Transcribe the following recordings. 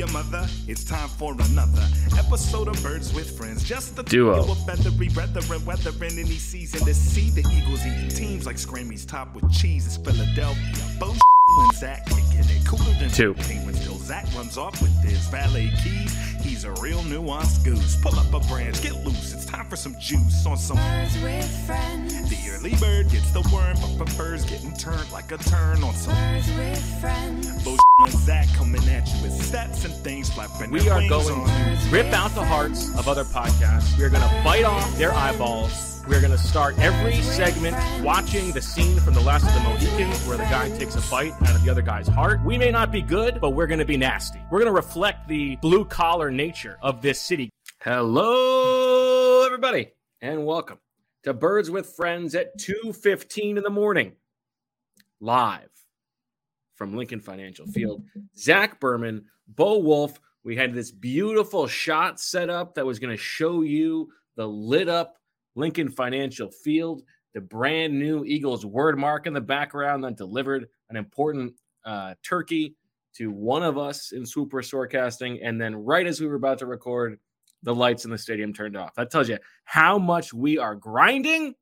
Your mother, it's time for another episode of Birds with Friends. Just the Duo. Of feathery brethren, weathering any season to see the Eagles eating teams like Scrammy's top with cheese. It's Philadelphia. And Zach kicking it cooler than Two. Penguins till Zach runs off with his valet keys. He's a real nuanced goose. Pull up a branch, get loose. It's time for some juice on some. Birds with friends. The early bird gets the worm, but prefers getting turned like a turn on some. Birds with friends. Bullshit and Zach coming at you with stats and things flapping. We their are wings going to rip out the hearts of other podcasts. We are going to bite off their eyeballs. We're going to start every segment watching the scene from The Last of the Mohicans where the guy takes a bite out of the other guy's heart. We may not be good, but we're going to be nasty. We're going to reflect the blue collar nature of this city. Hello, everybody, and welcome to Birds with Friends at 2.15 in the morning. Live from Lincoln Financial Field. Zach Berman, Bo Wulf. We had this beautiful shot set up that was going to show you the lit up Lincoln Financial Field, the brand new Eagles word mark in the background that delivered an important uh, turkey to one of us in Super Storecasting. And then, right as we were about to record, the lights in the stadium turned off. That tells you how much we are grinding,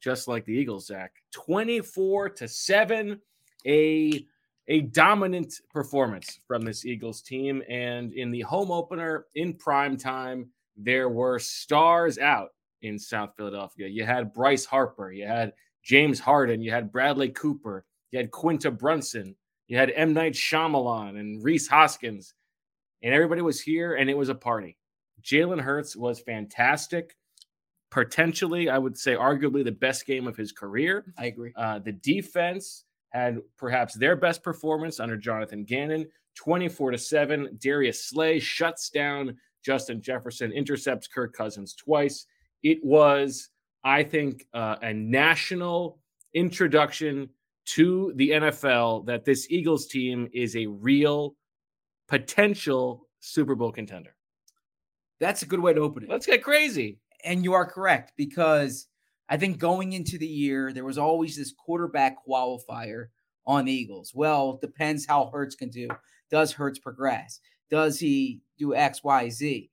just like the Eagles, Zach. 24 to 7, a a dominant performance from this Eagles team. And in the home opener in prime time, there were stars out in South Philadelphia. You had Bryce Harper, you had James Harden, you had Bradley Cooper, you had Quinta Brunson, you had M. Night Shyamalan and Rhys Hoskins, and everybody was here and it was a party. Jalen Hurts was fantastic. Potentially, I would say, arguably the best game of his career. I agree. Uh, the defense had perhaps their best performance under Jonathan Gannon, 24 to 7. Darius Slay shuts down Justin Jefferson, intercepts Kirk Cousins twice. It was, I think, uh, a national introduction to the NFL that this Eagles team is a real potential Super Bowl contender. That's a good way to open it. Let's get crazy. And you are correct because I think going into the year, there was always this quarterback qualifier on the Eagles. Well, depends how Hurts can do. Does Hurts progress? Does he do X, Y, Z?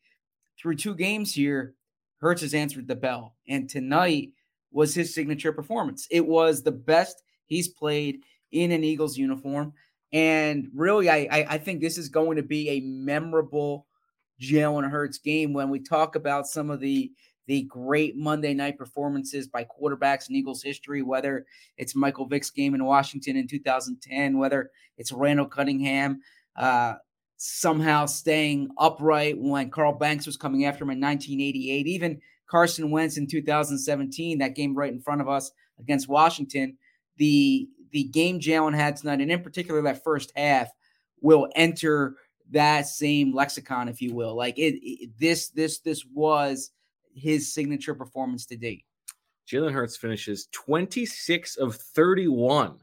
Through two games here, Hurts has answered the bell. And tonight was his signature performance. It was the best he's played in an Eagles uniform. And really, I, I, I think this is going to be a memorable Jalen Hurts game when we talk about some of the the great Monday night performances by quarterbacks in Eagles history, whether it's Michael Vick's game in Washington in 2010, whether it's Randall Cunningham uh, somehow staying upright when Carl Banks was coming after him in 1988, even Carson Wentz in 2017, that game right in front of us against Washington. The the game Jalen had tonight, and in particular that first half, will enter that same lexicon, if you will. Like it, it this this this was his signature performance to date. Jalen Hurts finishes 26 of 31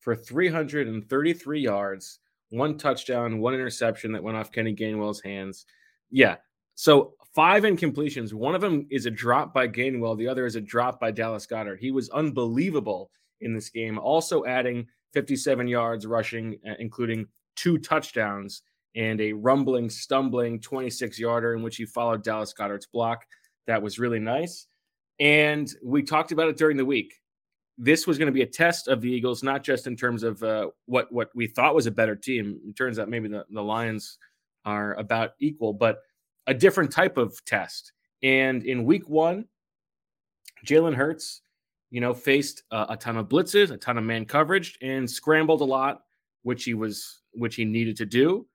for 333 yards, one touchdown, one interception that went off Kenny Gainwell's hands. Yeah. So five incompletions. One of them is a drop by Gainwell, the other is a drop by Dallas Goedert. He was unbelievable in this game, also adding 57 yards rushing, uh, including two touchdowns and a rumbling, stumbling 26 yarder in which he followed Dallas Goedert's block. That was really nice. And we talked about it during the week. This was going to be a test of the Eagles, not just in terms of uh, what what we thought was a better team. It turns out maybe the, the Lions are about equal, but a different type of test. And in week one, Jalen Hurts, you know, faced uh, a ton of blitzes, a ton of man coverage, and scrambled a lot, which he was which he needed to do,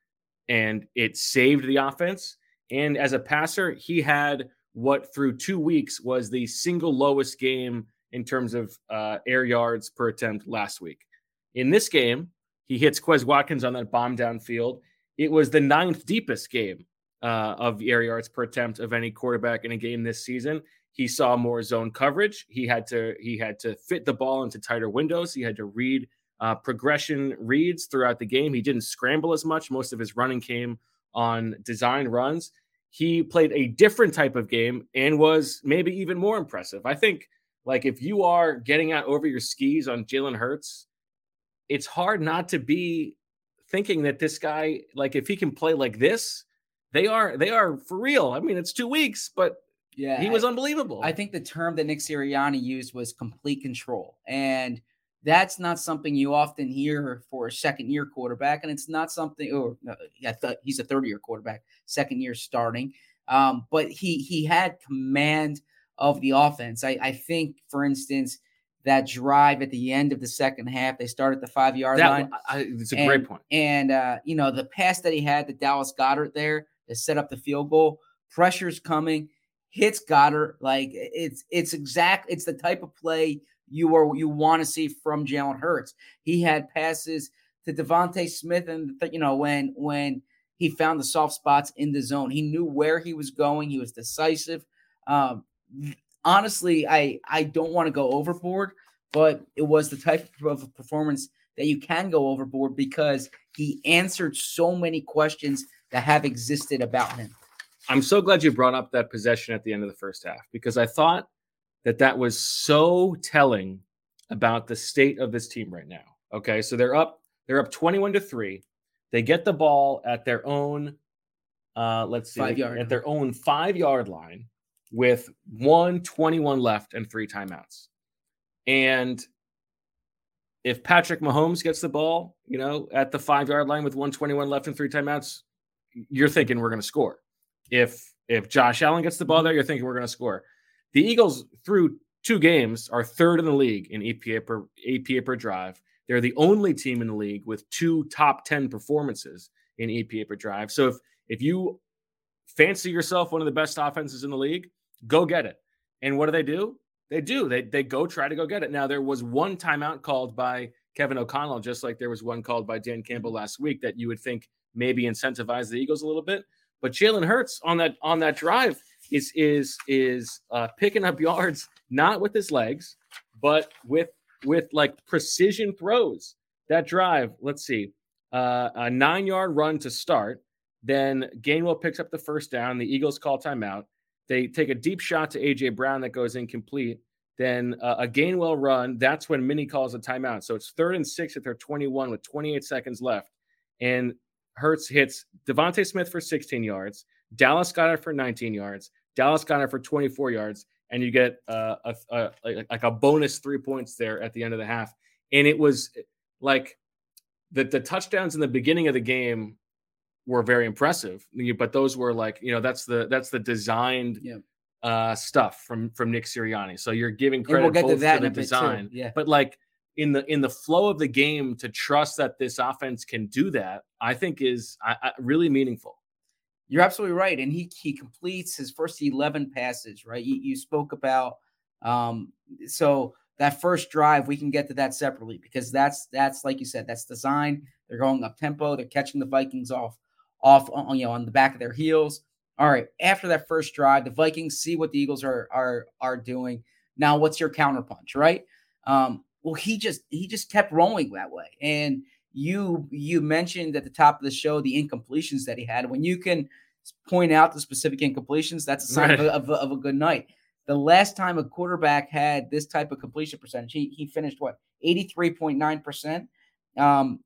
and it saved the offense. And as a passer, he had what through two weeks was the single lowest game in terms of uh, air yards per attempt last week. In this game, he hits Quez Watkins on that bomb downfield. It was the ninth deepest game uh, of air yards per attempt of any quarterback in a game this season. He saw more zone coverage. He had to he had to fit the ball into tighter windows. He had to read uh, progression reads throughout the game. He didn't scramble as much. Most of his running came on design runs. He played a different type of game and was maybe even more impressive. I think, like, if you are getting out over your skis on Jalen Hurts, it's hard not to be thinking that this guy, like, if he can play like this, they are they are for real. I mean, it's two weeks, but Yeah, he was I- unbelievable. I think the term that Nick Sirianni used was complete control. And that's not something you often hear for a second year quarterback. And it's not something, or no, I thought he's a third year quarterback, second year starting. Um, but he he had command of the offense. I, I think, for instance, that drive at the end of the second half, they started at the five yard that line. I, it's a and, great point. And uh, you know, the pass that he had to Dallas Goedert there to set up the field goal, pressure's coming, hits Goedert. Like it's it's exact, it's the type of play you are you want to see from Jalen Hurts. He had passes to DeVonta Smith, and you know, when when he found the soft spots in the zone, he knew where he was going, he was decisive. Um, honestly, I I don't want to go overboard, but it was the type of performance that you can go overboard because he answered so many questions that have existed about him. I'm so glad you brought up that possession at the end of the first half because I thought that that was so telling about the state of this team right now. Okay, so they're up, they're up 21 to three. They get the ball at their own, uh, let's see, Five yard at their own five yard line with 121 left and three timeouts. And if Patrick Mahomes gets the ball, you know, at the five yard line with 121 left and three timeouts, you're thinking we're going to score. If if Josh Allen gets the ball there, you're thinking we're going to score. The Eagles through two games are third in the league in EPA per EPA per drive. They're the only team in the league with two top 10 performances in EPA per drive. So if if you fancy yourself one of the best offenses in the league, go get it. And what do they do? They do. They they go try to go get it. Now there was one timeout called by Kevin O'Connell, just like there was one called by Dan Campbell last week that you would think maybe incentivize the Eagles a little bit. But Jalen Hurts on that on that drive is is is uh, picking up yards not with his legs, but with with like precision throws. That drive, let's see, uh, a nine yard run to start. Then Gainwell picks up the first down. The Eagles call timeout. They take a deep shot to AJ Brown that goes incomplete. Then uh, a Gainwell run. That's when Minnie calls a timeout. So it's third and six at their 21 with 28 seconds left. And Hurts hits DeVonta Smith for 16 yards, Dallas Goedert for 19 yards, Dallas Goedert for 24 yards, and you get uh, a, a- like a bonus three points there at the end of the half. And it was like the the touchdowns in the beginning of the game were very impressive, but those were like you know that's the that's the designed Yeah. uh, stuff from from Nick Sirianni. So you're giving credit we'll get to that to the a bit too. design, Yeah. but like in the in the flow of the game to trust that this offense can do that, I think is I, I, really meaningful. You're absolutely right, and he he completes his first eleven passes. Right, you, you spoke about um, so that first drive. We can get to that separately because that's that's like you said, that's design. They're going up tempo. They're catching the Vikings off off on you know on the back of their heels. All right, after that first drive, the Vikings see what the Eagles are are are doing. Now, what's your counterpunch, right? Um, well, he just he just kept rolling that way, and you you mentioned at the top of the show the incompletions that he had. When you can point out the specific incompletions, that's a sign of, Right. a, of, a, of a good night. The last time a quarterback had this type of completion percentage, he, he finished what eighty three point nine percent. Um,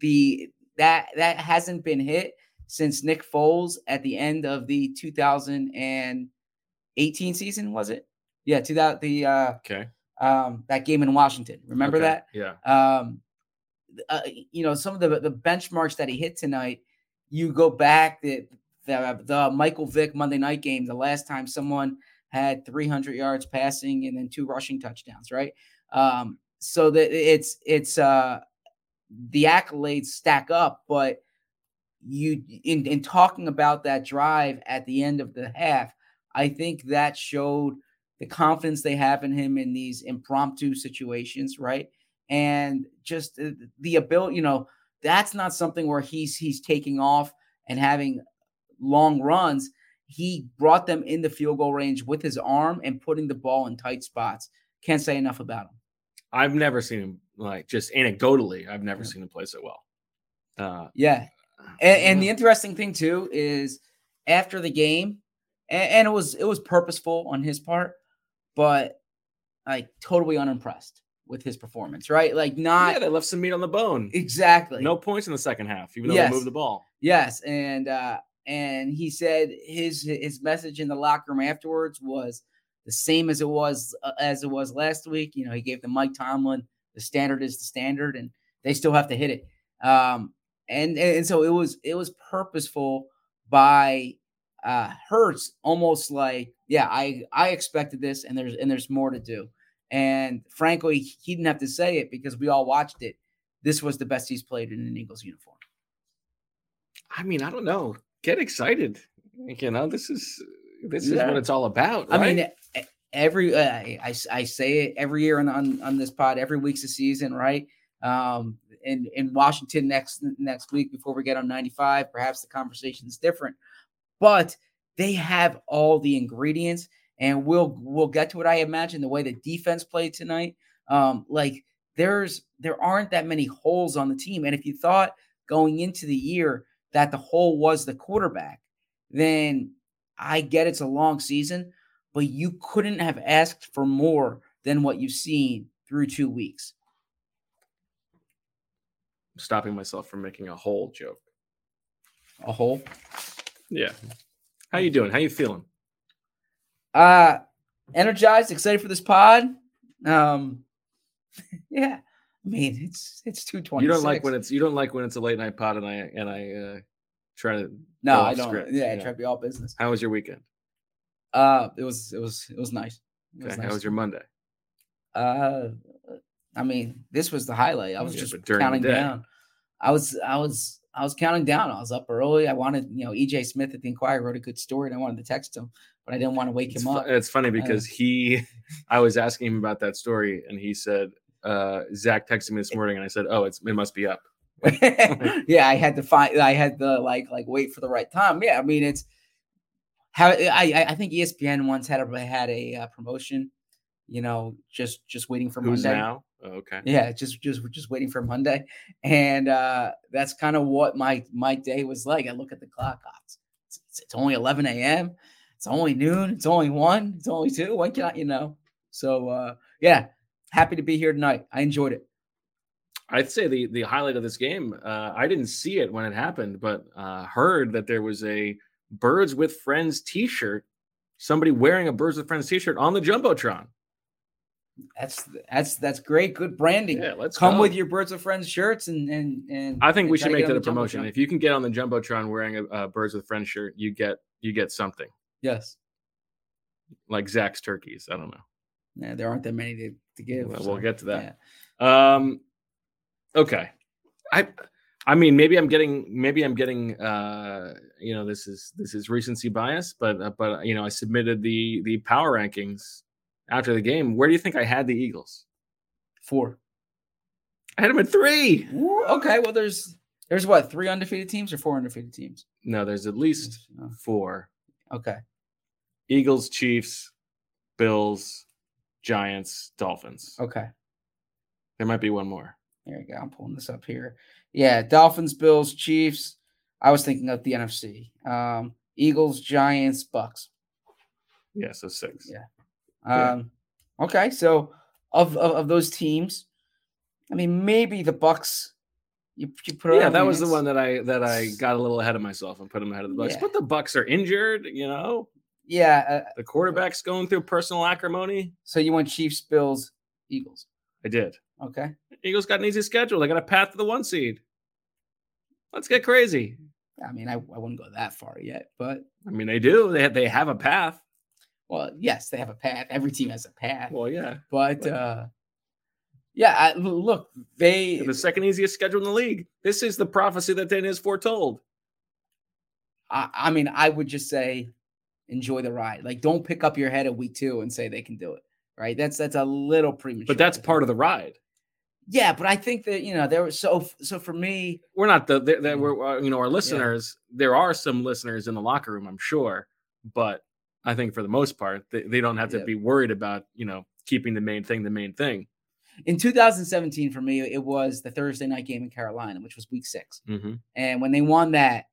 the that that hasn't been hit since Nick Foles at the end of the 2018 season, was it? Yeah, 2000 the uh Okay, um that game in Washington. Remember Okay. that? Yeah, um uh, you know some of the the benchmarks that he hit tonight you go back the the, the michael vick monday night game the last time someone had 300 yards passing and then two rushing touchdowns right um so that it's it's uh the accolades stack up but you in in talking about that drive at the end of the half i think that showed the confidence they have in him in these impromptu situations, right? And just the, the ability, you know, that's not something where he's he's taking off and having long runs. He brought them in the field goal range with his arm and putting the ball in tight spots. Can't say enough about him. I've never seen him like just anecdotally. I've never seen him play so well. Uh, Yeah. And, and the interesting thing too is after the game, and, and it was it was purposeful on his part, but like totally unimpressed with his performance, right? Like not yeah, they left some meat on the bone. exactly. No points in the second half, even though Yes. they moved the ball. Yes, and uh and he said his his message in the locker room afterwards was the same as it was uh, as it was last week. You know, he gave the Mike Tomlin the standard is the standard, and they still have to hit it. Um, and and so it was it was purposeful by uh Hurts, almost like yeah, I I expected this, and there's and there's more to do. And frankly, he didn't have to say it because we all watched it. This was the best he's played in an Eagles uniform. I mean, I don't know. Get excited. You know, this is this is what it's all about. I mean, every uh, I, I I say it every year on, on on this pod. Every week's a season, right? Um, in in Washington next next week before we get on ninety five, perhaps the conversation is different, but they have all the ingredients, and we'll we'll get to it. I imagine the way the defense played tonight. Um, like there's there aren't that many holes on the team, and if you thought going into the year that the hole was the quarterback, then I get it's a long season, but you couldn't have asked for more than what you've seen through two weeks. I'm stopping myself from making a whole joke. A whole? Yeah. How you doing? How you feeling? Uh energized, excited for this pod. Um yeah. I mean it's it's 220. You don't like when it's you don't like when it's a late night pod and I and I uh try to no, I don't. script. Yeah, Yeah. try to be all business. How was your weekend? Uh it was it was it was nice. It was Okay. nice. How was your Monday? Uh, I mean, this was the highlight. I was Yeah, just but during the counting down. I was, I was, I was counting down. I was up early. I wanted, you know, EJ Smith at the Inquirer wrote a good story, and I wanted to text him, but I didn't want to wake It's, him fu- up. it's funny because he I was asking him about that story and he said uh Zach texted me this morning and I said, Oh, it's it must be up. yeah, I had to find. I had to like, like wait for the right time. Yeah, I mean, it's how I, I, I think ESPN once had a had a uh, promotion. You know, just just waiting for Who's Monday. now? Oh, okay. Yeah, just just just waiting for Monday, and uh, that's kind of what my my day was like. I look at the clock. oh, it's, it's, it's only 11 a.m. It's only noon. It's only one. It's only two. When can I, you know? So uh, yeah, happy to be here tonight. I enjoyed it. I'd say the the highlight of this game. Uh, I didn't see it when it happened, but uh, heard that there was a Birds with Friends T-shirt. Somebody wearing a Birds with Friends T-shirt on the jumbotron. That's that's that's great. Good branding. Yeah, let's Come go. with your Birds of Friends shirts and and and. I think and we should make that a promotion. Jumbotron. If you can get on the jumbotron wearing a, a Birds with Friends shirt, you get you get something Yes. like Zach's turkeys. I don't know. Yeah, there aren't that many to, to give. Well, so, we'll get to that. yeah. Um, okay. I, I mean, maybe I'm getting, maybe I'm getting, uh, you know, this is this is recency bias, but uh, but you know, I submitted the the power rankings after the game. Where do you think I had the Eagles? Four. I had them at three. Ooh, okay, well, there's there's what three undefeated teams or four undefeated teams? No, there's at least four. Okay, Eagles, Chiefs, Bills, Giants, Dolphins. okay. There might be one more. There you go. I'm pulling this up here. Yeah, Dolphins, Bills, Chiefs. I was thinking of the NFC. Um, Eagles, Giants, Bucks. Yeah, so six. Yeah. Yeah. Um, okay, so of, of of those teams, I mean, maybe the Bucks. You, you put yeah, that was the one that I that I got a little ahead of myself and put them ahead of the Bucks. Yeah. But the Bucks are injured, you know. Yeah. Uh, The quarterback's going through personal acrimony. so you went Chiefs, Bills, Eagles. I did. Okay. Eagles got an easy schedule. They got a path to the one seed. Let's get crazy. I mean, I, I wouldn't go that far yet, but I mean, they do. They have, they have a path. Well, yes, they have a path. Every team has a path. Well, yeah. but uh yeah, I, look, they The second easiest schedule in the league. This is the prophecy that Dana has foretold. I, I mean, I would just say enjoy the ride. Like, don't pick up your head at week two and say they can do it. Right? That's that's a little premature. But that's part of the ride. Yeah, but I think that you know there was so so for me. We're not the that we're uh, you know our listeners. There are some listeners in the locker room, I'm sure, but I think for the most part, they, they don't have to Yeah. be worried about you know keeping the main thing the main thing. In 2017, for me, it was the Thursday night game in Carolina, which was week six. Mm-hmm. And when they won that,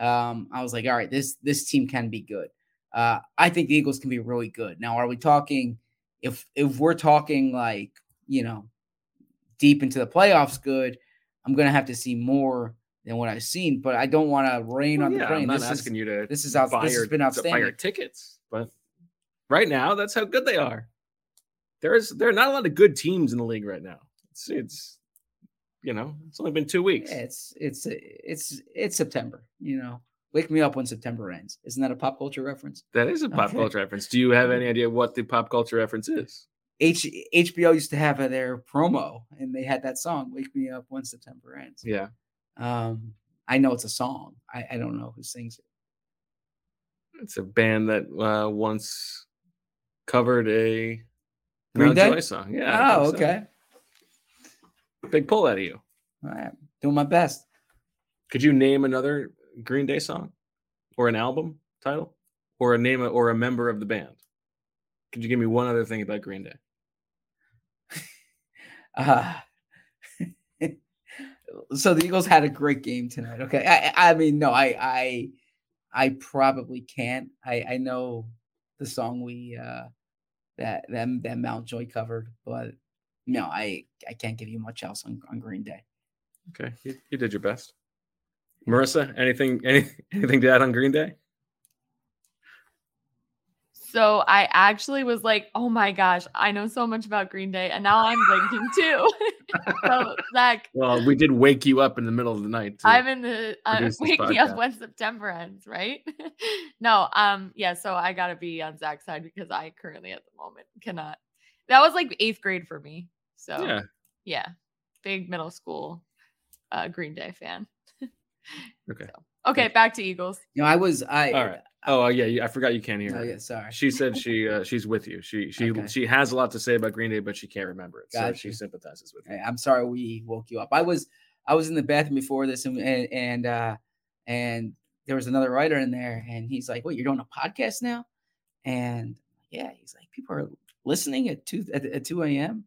um, I was like, all right, this this team can be good. Uh, I think the Eagles can be really good. Now, are we talking if if we're talking like, you know, deep into the playoffs good, I'm gonna have to see more than what I've seen, but I don't want to rain on the yeah, parade. I'm not This asking is, you to this is out- this has been to buy your outstanding. tickets, but right now that's how good they are. There's there are not a lot of good teams in the league right now. It's it's you know it's only been two weeks. Yeah, it's it's it's it's September, you know. Wake me up when September ends. Isn't that a pop culture reference? That is a pop Okay. culture reference. Do you have any idea what the pop culture reference is? H- HBO used to have their promo, and they had that song "Wake Me Up When September Ends." Yeah. Um, I know it's a song. I, I don't know who sings it. It's a band that uh, once covered a Green Day? Mountjoy song. Yeah. Oh, so. okay. Big pull out of you. All right, doing my best. Could you name another Green Day song, or an album title, or a name or a member of the band? Could you give me one other thing about Green Day? Uh, so the Eagles had a great game tonight. Okay, I, I I mean, no, I I I probably can't. I I know the song we uh that that that Mountjoy covered, but no, I I can't give you much else on, on Green Day. Okay, you, you did your best. Marissa, anything any, anything to add on Green Day? So I actually was like, oh my gosh, I know so much about Green Day, and now I'm blinking too. so Zach, Well, we did wake you up in the middle of the night. I'm in the uh, wake me up when September ends, right? no, um, yeah. So I gotta be on Zach's side because I currently at the moment cannot. That was like eighth grade for me. So yeah. yeah, big middle school uh, Green Day fan. Okay. Okay, back to Eagles. You know, I was I. All right. Oh, uh, yeah. I forgot you can't hear. Oh her. yeah, sorry. She said she uh, she's with you. She she Okay. she has a lot to say about Green Day, but she can't remember it. So Gotcha. she sympathizes with you. Hey, I'm sorry we woke you up. I was I was in the bathroom before this and and and, uh, and there was another writer in there and he's like, "What? You're doing a podcast now?" And yeah, he's like, "People are listening at two at, at two a.m."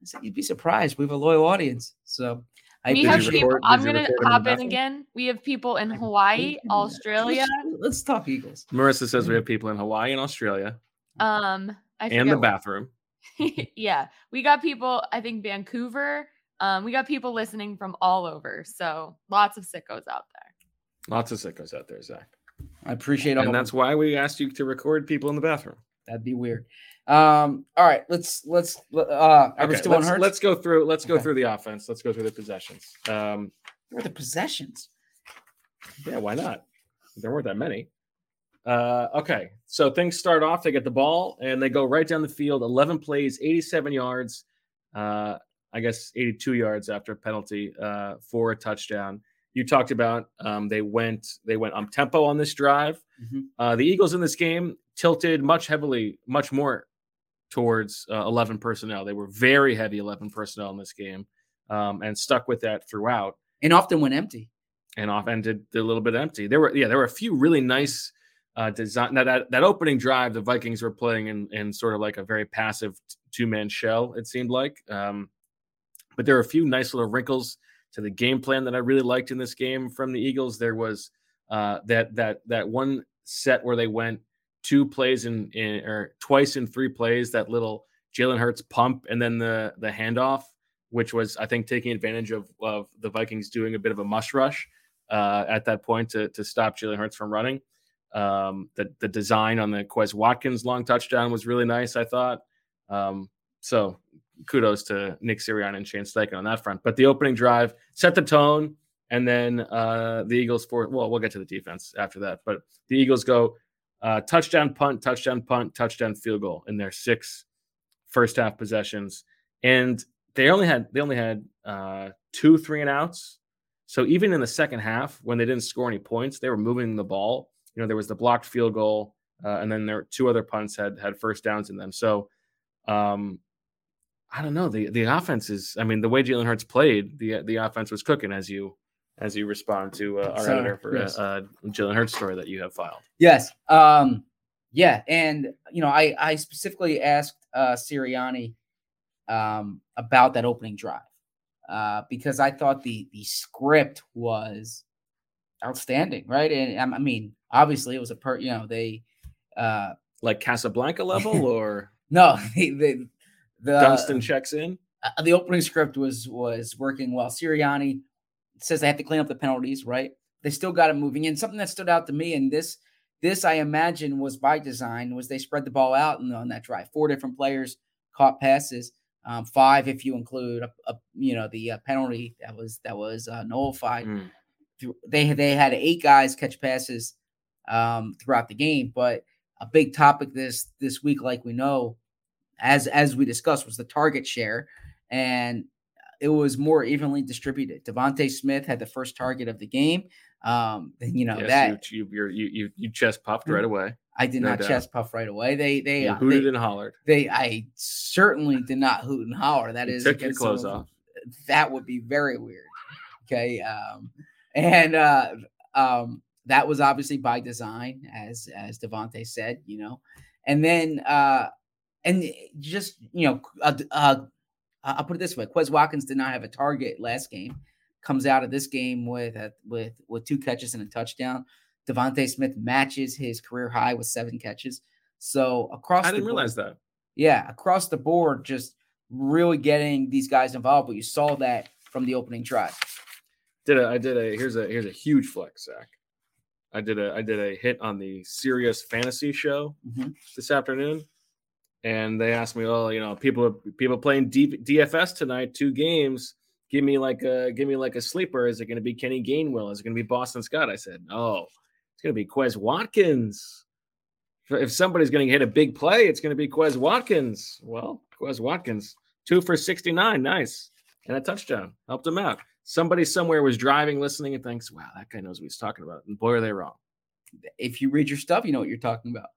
I said, "You'd be surprised. We have a loyal audience." So I we have people. I'm gonna record in hop in again. We have people in Hawaii, Australia. Let's, let's talk Eagles. Marissa says we have people in Hawaii and Australia Um, I and the bathroom. yeah, we got people. I think Vancouver. Um, we got people listening from all over. So lots of sickos out there. Lots of sickos out there, Zach. I appreciate all. And that's why we asked you to record people in the bathroom. That'd be weird. Um. All right. Let's let's. Uh. Are we Okay, still let's, Hurts? let's go through. Let's go Okay. through the offense. Let's go through the possessions. Um, Where are the possessions? yeah, why not? There weren't that many. Uh, okay, so things start off. They get the ball and they go right down the field. Eleven plays, eighty-seven yards. Uh, I guess eighty-two yards after a penalty uh, for a touchdown. You talked about um, they went they went um tempo on this drive. Mhm. Uh, the Eagles in this game tilted much heavily, much more towards uh, 11 personnel. They were very heavy 11 personnel in this game um, and stuck with that throughout And often went empty. and off ended a little bit empty. There were yeah, there were a few really nice uh, design. Now that that opening drive, the Vikings were playing in in sort of like a very passive two man shell. It seemed like, um, but there were a few nice little wrinkles to the game plan that I really liked in this game from the Eagles. There was uh, that that that one set where they went two plays in, in or twice in three plays. That little Jalen Hurts pump and then the the handoff, which was I think taking advantage of of the Vikings doing a bit of a mush rush uh, at that point to to stop Jalen Hurts from running. Um, the the design on the Quez Watkins long touchdown was really nice. I thought. Um, so kudos to Nick Sirianni and Shane Steichen on that front. But the opening drive set the tone, and then uh, the Eagles for well, we'll get to the defense after that. But the Eagles go uh, touchdown, punt, touchdown, punt, touchdown, field goal in their six first half possessions, and they only had they only had uh, two three and outs. So even in the second half, when they didn't score any points, they were moving the ball. You know, there was the blocked field goal uh, and then their two other punts had had first downs in them. So, um, I don't know. the The offense is. I mean, the way Jalen Hurts played, the the offense was cooking. As you as you respond to uh, our So, editor for yes. uh, uh, Jalen Hurts story that you have filed. Yes. Um, yeah, and you know, I I specifically asked uh Sirianni um about that opening drive. Uh, because I thought the the script was outstanding, right? And um, I mean, obviously it was a per you know, they uh Like Casablanca level or no, the the, the Dunston checks in. uh, the opening script was was working well. Sirianni says they have to clean up the penalties, right? They still got it moving. And something that stood out to me, and this this I imagine was by design, was they spread the ball out in, on that drive. Four different players caught passes, um, five if you include a, a you know the uh, penalty that was that was uh, nullified. Mm. They they had eight guys catch passes um, throughout the game, but a big topic this this week, like we know, as as we discussed, was the target share, and it was more evenly distributed. DeVonta Smith had the first target of the game. Um, you know Yes, that you, you, you're- you you you chest puffed right away. I did no not doubt. chest puff right away. They they You uh, hooted they, and hollered. they I certainly did not hoot and holler. That You is took your clothes of- off. That would be very weird. Okay. Um, and uh um that was obviously by design, as as DeVonta said, you know. And then uh and just you know, uh, uh I'll put it this way: Quez Watkins did not have a target last game. Comes out of this game with a, with with two catches and a touchdown. DeVonta Smith matches his career high with seven catches. So across, I didn't board- realize that. yeah, across the board, just really getting these guys involved. But you saw that from the opening drive. Did a I did a here's a here's a huge flex, Zach. I did a I did a hit on the Sirius Fantasy Show Mhm. this afternoon, and they asked me, "Oh, you know, people people playing DFS tonight, two games. Give me like a give me like a sleeper. Is it going to be Kenny Gainwell? Is it going to be Boston Scott?" I said, "No, it's going to be Quez Watkins. If- somebody's going to hit a big play, it's going to be Quez Watkins. Well, Quez Watkins, two for sixty nine, nice, and a touchdown, helped him out. Somebody somewhere was driving, listening, and thinks, "Wow, that guy knows what he's talking about." And boy, are they wrong. If you read your stuff, you know what you're talking about.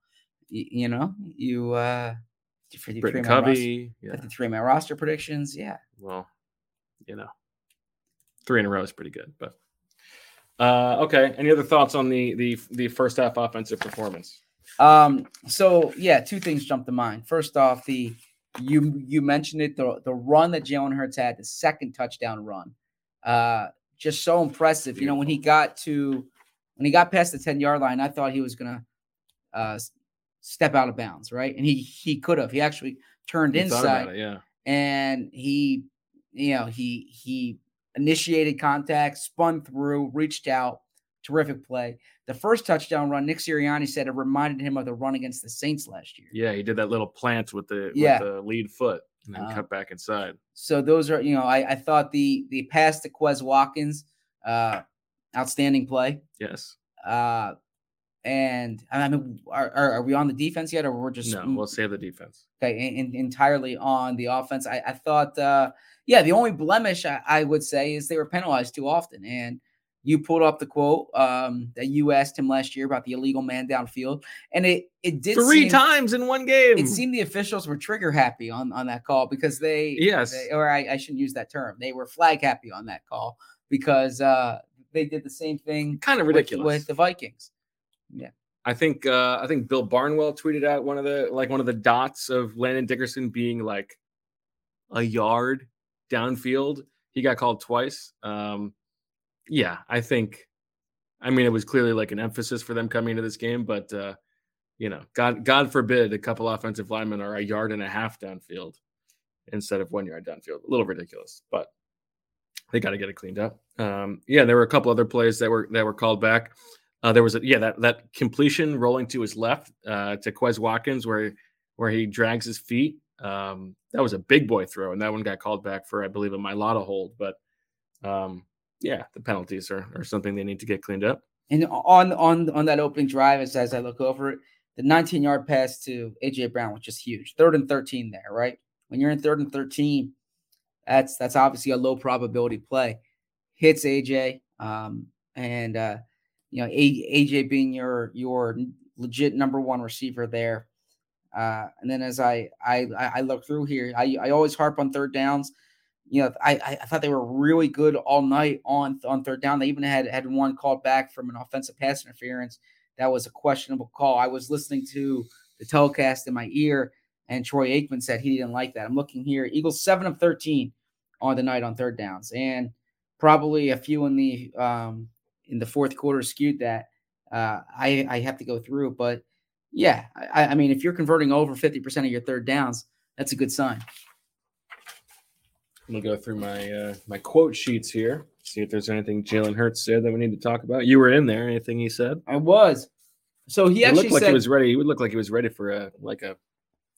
You, you know, you uh for the Britain roster- Covey, yeah. for the three man roster predictions. Yeah. well, you know, three in a row is pretty good. But uh, okay, any other thoughts on the the the first half offensive performance? Um, so yeah, two things jump to mind. First off, the you you mentioned it, the the run that Jalen Hurts had, the second touchdown run. Uh just so impressive. You know, when he got to when he got past the 10 yard line, I thought he was gonna uh step out of bounds, right? And he he could have. He actually turned thought inside it, yeah. and he you know he he initiated contact spun through reached out terrific play the first touchdown run nick sirianni said it reminded him of the run against the saints last year Yeah, he did that little plant with the Yeah. with the lead foot and then Uh, cut back inside. so those are you know i, I thought the the pass to quez watkins uh outstanding play Yes. uh and i mean are, are, are we on the defense yet or we're just No, we'll save the defense. okay, in, in- entirely on the offense. I, I thought, uh, yeah, the only blemish I, I would say is they were penalized too often. And you pulled up the quote um, that you asked him last year about the illegal man downfield, and it it did Three seem, times in one game. It seemed the officials were trigger happy on on that call because they Yes. they- or I, I shouldn't use that term. They were flag happy on that call because uh, they did the same thing kind of with- ridiculous. with the Vikings. I think uh, I think Bill Barnwell tweeted out one of the like one of the dots of Landon Dickerson being like a yard downfield. He got called twice. Um, yeah, I think. I mean, it was clearly like an emphasis for them coming into this game, but uh, you know, God God forbid a couple offensive linemen are a yard and a half downfield instead of one yard downfield. A little ridiculous, but they got to get it cleaned up. Um, yeah, there were a couple other plays that were that were called back. Uh, there was a yeah that that completion rolling to his left uh, to Quez Watkins where where he drags his feet. Um, that was a big boy throw, and that one got called back for I believe a Mailata hold. But um, yeah, the penalties are, are something they need to get cleaned up. And on on on that opening drive, as, as I look over it, the 19 yard pass to AJ Brown which is huge. Third and 13 there, right? When you're in third and 13, that's that's obviously a low probability play. Hits AJ, um, and uh, you know AJ being your your legit number one receiver there. Uh, and then as I I I look through here, I I always harp on third downs. You know, I I I thought they were really good all night on on third down. They even had had one called back from an offensive pass interference. That was a questionable call. I was listening to the telecast in my ear, and Troy Aikman said he didn't like that. I'm looking here. Eagles seven of thirteen on the night on third downs, and probably a few in the um in the fourth quarter skewed that. Uh, I I have to go through, but yeah, I, I mean, if you're converting over fifty percent of your third downs, that's a good sign. I'm gonna go through my uh, my quote sheets here, see if there's anything Jalen Hurts said that we need to talk about. You were in there. Anything he said? I was. So he He actually looked like said, he was ready. He would look like he was ready for a like a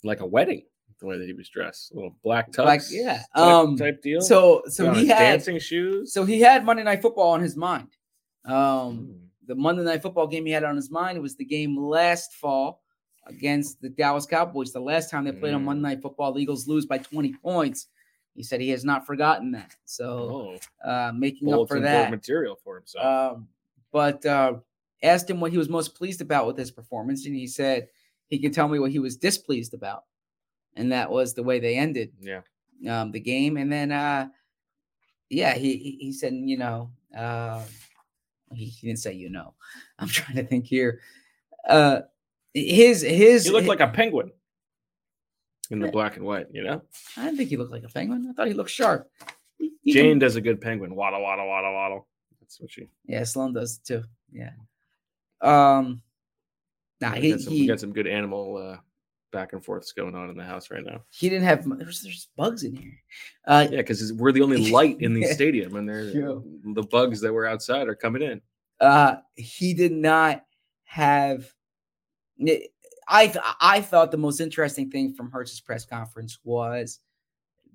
like a wedding. The way that he was dressed, a little black tux, Like, yeah, type, um, type deal. so so he had dancing shoes. so he had Monday Night Football on his mind. Um, Mm. the Monday Night Football game he had on his mind was the game last fall against the Dallas Cowboys. The last time they played on Mm. Monday Night Football, the Eagles lose by 20 points. He said he has not forgotten that. So Oh, uh, making up for that. material for himself. Um, but uh, asked him what he was most pleased about with his performance, and he said he could tell me what he was displeased about, and that was the way they ended yeah, um, the game. And then, uh, yeah, he he, he said, you know, uh, he, he didn't say, you know, I'm trying to think here. Uh, his his he looked like a penguin in the black and white. You know, I didn't think he looked like a penguin. I thought he looked sharp. He- he Jane can- does a good penguin. Waddle, waddle, waddle, waddle. That's what she. yeah, Sloan does too. Yeah. Um. Nah, we, he, got some, he we got some good animal uh, back and forth forths going on in the house right now. he didn't have there's, there's bugs in here. Uh, Yeah, because we're the only light in the stadium, and they're the bugs that were outside are coming in. uh he did not have I th- I thought the most interesting thing from Hurts's press conference was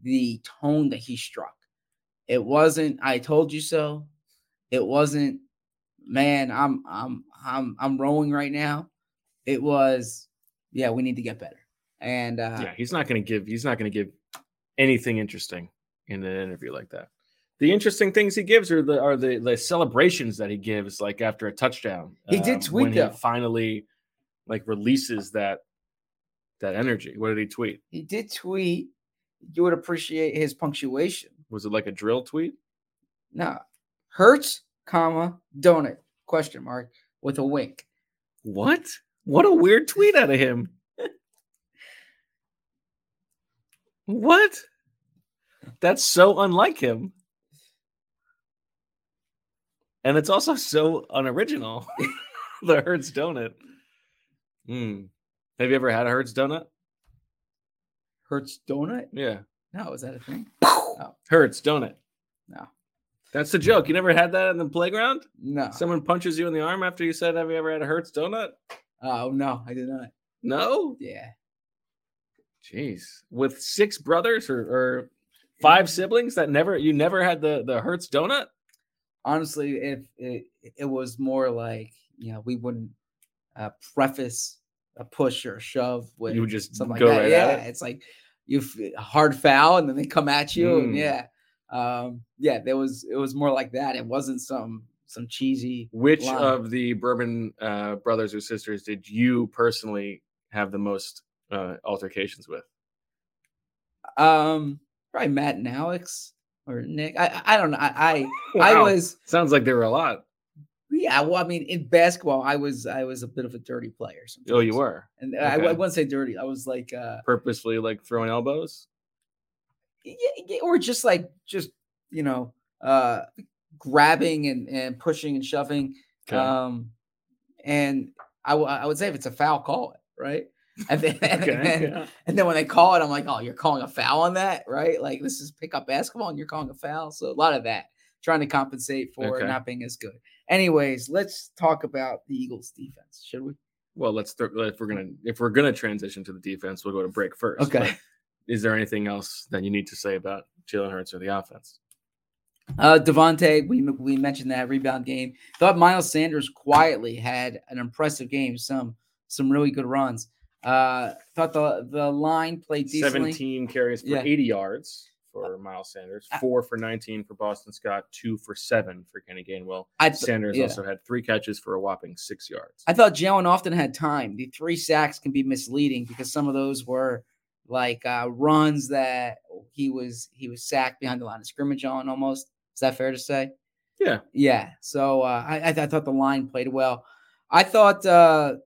the tone that he struck. It wasn't I told you so. It wasn't man, I'm I'm I'm I'm rowing right now. It was yeah, we need to get better. And uh yeah, he's not going to give. He's not going to give anything interesting in an interview like that. The interesting things he gives are the are the, the celebrations that he gives, like after a touchdown. He did um, tweet, when though. He finally, like, releases that that energy. What did he tweet? he did tweet you would appreciate his punctuation. Was it like a drill tweet? No. Hertz, comma, donut, question mark, with a wink. What? What a weird tweet out of him. what? That's so unlike him. And it's also so unoriginal. the Hertz donut. Hmm. Have you ever had a Hertz donut? Hertz donut? Yeah. No, is that a thing? Hertz donut. No. That's the joke. You never had that in the playground? No. Someone punches you in the arm after you said, Have you ever had a Hertz donut? Oh no, I did not. No? Yeah. Jeez, with six brothers or, or five siblings that never you never had the the Hertz donut. Honestly, if it, it was more like, you know, we wouldn't uh, preface a push or a shove with You would just something go like that. right yeah, it? it's like you hard foul and then they come at you and Mm. yeah. Um yeah, there was it was more like that. It wasn't some some cheesy Which line. of the Bourbon uh, brothers or sisters did you personally have the most uh, altercations with? um probably Matt and Alex or Nick. I I don't know. I I, I was Sounds like there were a lot. Yeah, well, I mean, in basketball, I was I was a bit of a dirty player. Sometimes. Oh, you were and I, I wouldn't say dirty. I was like, uh, purposefully like throwing elbows. yeah, yeah, or just like just you know, uh, grabbing and and pushing and shoving. Okay. Um, and I w- I would say if it's a foul, call it right. And then, and, then yeah. and then when they call it, I'm like, oh, you're calling a foul on that, right? Like this is pickup basketball, and you're calling a foul. So a lot of that, trying to compensate for Okay. not being as good. Anyways, let's talk about the Eagles' defense, should we? Well, let's th- if we're gonna if we're gonna transition to the defense, we'll go to break first. Okay. But Is there anything else that you need to say about Jalen Hurts or the offense? Uh, DeVonta, we we mentioned that rebound game. Thought Miles Sanders quietly had an impressive game. Some some really good runs. Uh, thought the the line played decently. 17 carries for Yeah. 80 yards for Miles Sanders, I- four for 19 for Boston Scott, two for seven for Kenny Gainwell. I th- Sanders yeah. also had three catches for a whopping six yards. I thought Jalen often had time. The three sacks can be misleading because some of those were like uh, runs that he was he was sacked behind the line of scrimmage on almost. Is that fair to say? Yeah. Yeah. So uh, I, I, th- I thought the line played well. I thought. Uh,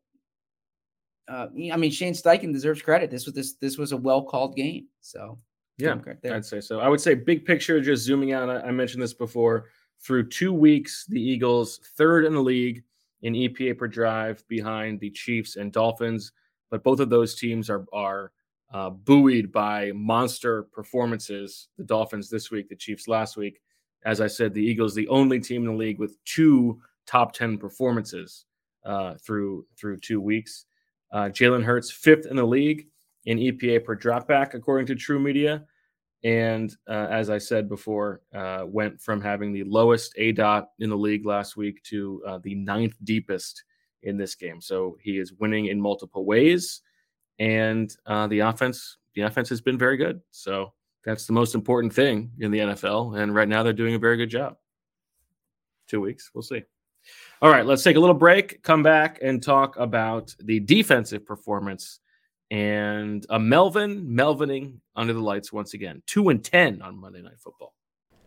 uh, I mean, Shane Steichen deserves credit. This was this this was a well called game. So Yeah. I'd say so. I would say big picture, just zooming out. I, I mentioned this before. Through two weeks, the Eagles third in the league in EPA per drive behind the Chiefs and Dolphins, but both of those teams are are uh, buoyed by monster performances. The Dolphins this week, the Chiefs last week. As I said, the Eagles the only team in the league with two top ten performances uh, through through two weeks. Uh, Jalen Hurts fifth in the league in EPA per dropback, according to TruMedia. And uh, as I said before, uh, went from having the lowest A dot in the league last week to uh, the ninth deepest in this game. So he is winning in multiple ways, and uh, the offense, the offense has been very good. So that's the most important thing in the NFL. And right now, they're doing a very good job. Two weeks, we'll see. All right, let's take a little break, come back, and talk about the defensive performance and a Melvin Melvining under the lights once again. Two and ten on Monday Night Football.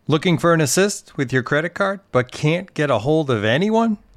Looking for an assist with your credit card but can't get a hold of anyone?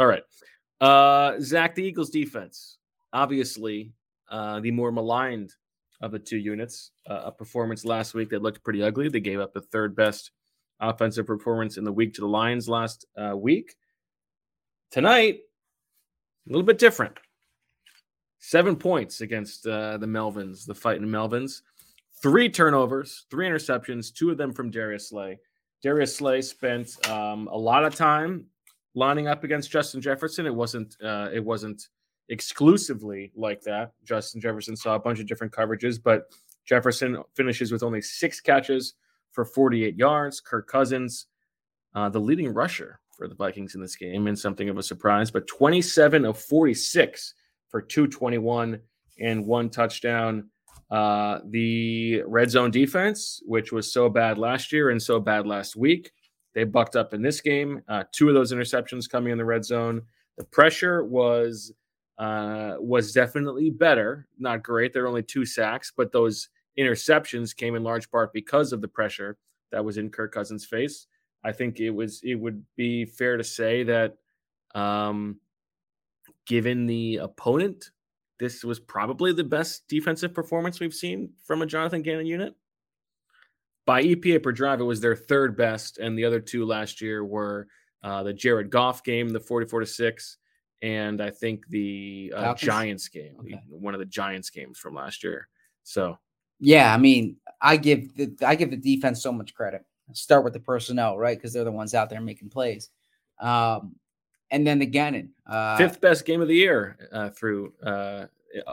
All right. Uh, Zach, the Eagles defense, obviously uh, the more maligned of the two units. Uh, a performance last week that looked pretty ugly. They gave up the third best offensive performance in the week to the Lions last uh, week. Tonight, a little bit different. Seven points against uh, the Melvins, the fighting Melvins. Three turnovers, three interceptions, two of them from Darius Slay. Darius Slay spent um, a lot of time lining up against Justin Jefferson. It wasn't uh, it wasn't exclusively like that. Justin Jefferson saw a bunch of different coverages, but Jefferson finishes with only six catches for 48 yards. Kirk Cousins, uh, the leading rusher for the Vikings in this game, and something of a surprise, but 27 of 46 for 221 and one touchdown. Uh, the red zone defense, which was so bad last year and so bad last week, they bucked up in this game. Uh, two of those interceptions coming in the red zone. The pressure was uh, was definitely better. Not great. There were only two sacks, but those interceptions came in large part because of the pressure that was in Kirk Cousins' face. I think it was it would be fair to say that um, given the opponent, this was probably the best defensive performance we've seen from a Jonathan Gannon unit. By EPA per drive, it was their third best, and the other two last year were uh, the Jared Goff game, the 44 to 6, and I think the uh, Giants game, Okay. one of the Giants games from last year. So, Yeah, I mean, I give the I give the defense so much credit. Start with the personnel, right? Because they're the ones out there making plays. Um, and then the Gannon. Uh, fifth best game of the year uh, through uh,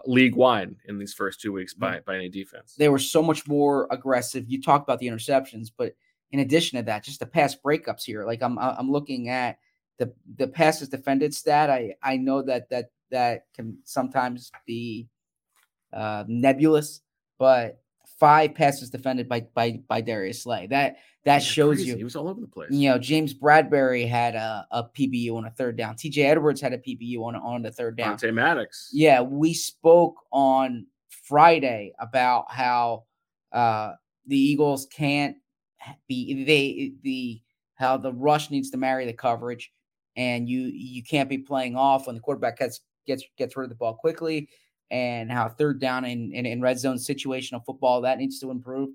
league wide in these first two weeks by, by any defense. they were so much more aggressive. You talked about the interceptions, but in addition to that, just the pass breakups here. Like I'm I'm looking at the the passes defended stat. I I know that that that can sometimes be uh, nebulous, but five passes defended by by by Darius Slay. That that shows crazy. you he was all over the place. you know, James Bradberry had a, a PBU on a third down. TJ Edwards had a PBU on on the third down. Avonte Maddox. Yeah, we spoke on Friday about how uh the Eagles can't be they the how the rush needs to marry the coverage, and you you can't be playing off when the quarterback gets gets gets rid of the ball quickly, and how third down in, in, in red zone situational football that needs to improve.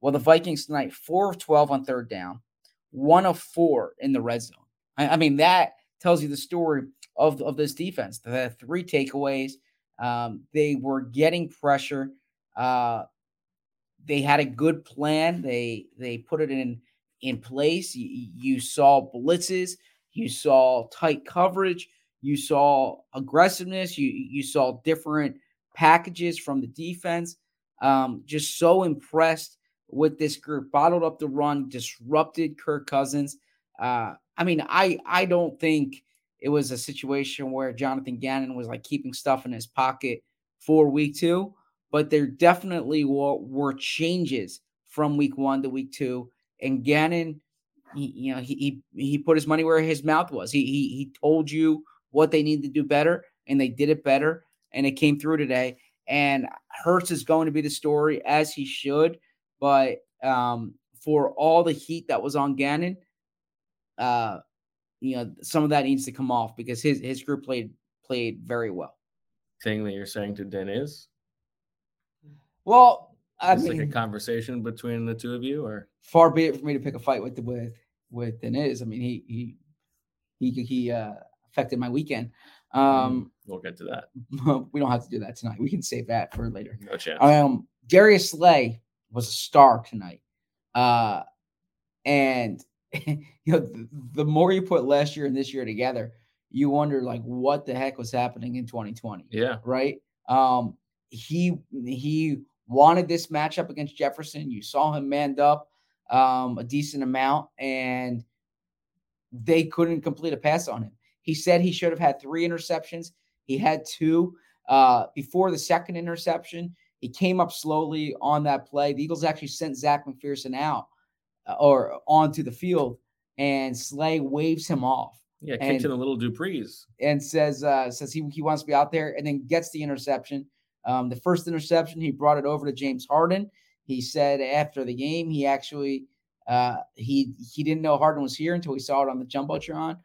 Well, the Vikings tonight, four of 12 on third down, one of four in the red zone. I, I mean, that tells you the story of, of this defense. The three takeaways. Um, they were getting pressure. Uh, they had a good plan. They they put it in in place. You, you saw blitzes. You saw tight coverage. You saw aggressiveness. You you saw different packages from the defense. Um, just so impressed with this group. Bottled up the run, disrupted Kirk Cousins. Uh, I mean, I I don't think it was a situation where Jonathan Gannon was like keeping stuff in his pocket for week two, but there definitely were, were changes from week one to week two. And Gannon, he, you know, he, he he put his money where his mouth was. He he he told you what they need to do better, and they did it better, and it came through today. And Hurts is going to be the story as he should. But um, for all the heat that was on Gannon, uh, you know, some of that needs to come off because his his group played played very well. Thing that you're saying to Den is Well, I it's mean, like a conversation between the two of you, or far be it for me to pick a fight with the with with Deniz. I mean, he he he he uh, affected my weekend. Um, we'll get to that. we don't have to do that tonight. We can save that for later. No chance. Um, Darius Slay was a star tonight. Uh, and you know, the, the more you put last year and this year together, you wonder like what the heck was happening in 2020. Yeah. Right. Um, he he wanted this matchup against Jefferson. You saw him manned up um, a decent amount, and they couldn't complete a pass on him. He said he should have had three interceptions. He had two. Uh, before the second interception, he came up slowly on that play. The Eagles actually sent Zech McPhearson out uh, or onto the field, and Slay waves him off. Yeah, kicked and, in a little Dupree's. and says uh, says he, he wants to be out there, and then gets the interception. Um, the first interception, he brought it over to James Harden. He said after the game, he actually uh, he he didn't know Harden was here until he saw it on the jumbotron.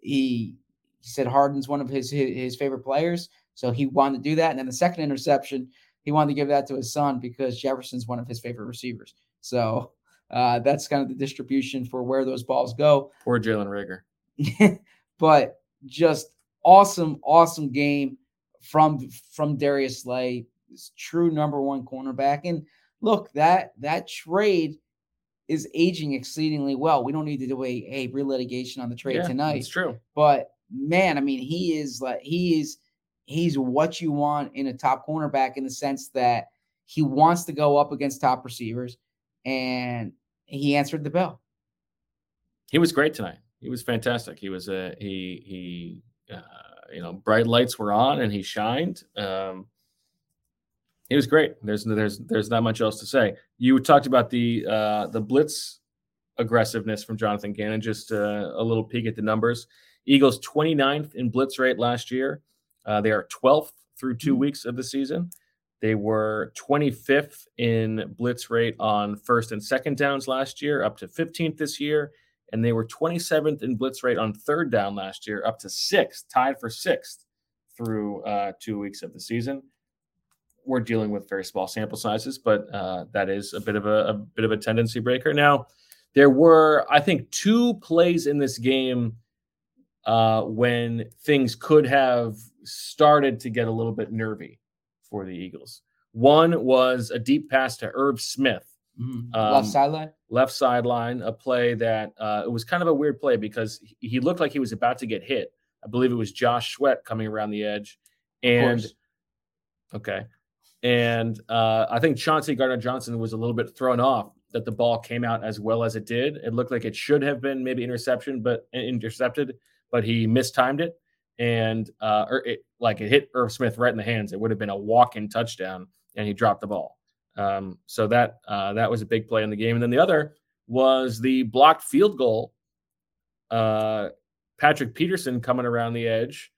He he said Harden's one of his, his his favorite players, so he wanted to do that. And then the second interception, he wanted to give that to his son because Jefferson's one of his favorite receivers. So uh, that's kind of the distribution for where those balls go. Poor Jalen Reagor. but just awesome, awesome game from from Darius Slay, this true number one cornerback. And look, that that trade is aging exceedingly well. We don't need to do a, a relitigation on the trade Yeah, tonight. It's true. But man, I mean, he is like he is he's what you want in a top cornerback in the sense that he wants to go up against top receivers, and he answered the bell. He was great tonight. He was fantastic. He was a he he uh, you know bright lights were on and he shined. Um, he was great. There's there's there's not much else to say. You talked about the uh, the blitz aggressiveness from Jonathan Gannon. Just uh, a little peek at the numbers. Eagles 29th in blitz rate last year. Uh, they are 12th through two weeks of the season. They were 25th in blitz rate on first and second downs last year, up to 15th this year. And they were 27th in blitz rate on third down last year, up to sixth, tied for sixth through uh, two weeks of the season. We're dealing with very small sample sizes, but uh, that is a bit of a, a bit of a tendency breaker. Now, there were, I think, two plays in this game uh, when things could have started to get a little bit nervy for the Eagles. One was a deep pass to Irv Smith, Mhm. Um, Left sideline. left sideline, a play that uh, it was kind of a weird play because he- he looked like he was about to get hit. I believe it was Josh Sweat coming around the edge, and course. okay, and uh, I think Chauncey Gardner Johnson was a little bit thrown off that the ball came out as well as it did. It looked like it should have been maybe interception, but intercepted, but he mistimed it, and uh, or it like it hit Irv Smith right in the hands. It would have been a walk-in touchdown, and he dropped the ball. Um, so that uh, that was a big play in the game. And then the other was the blocked field goal. Uh, Patrick Peterson coming around the edge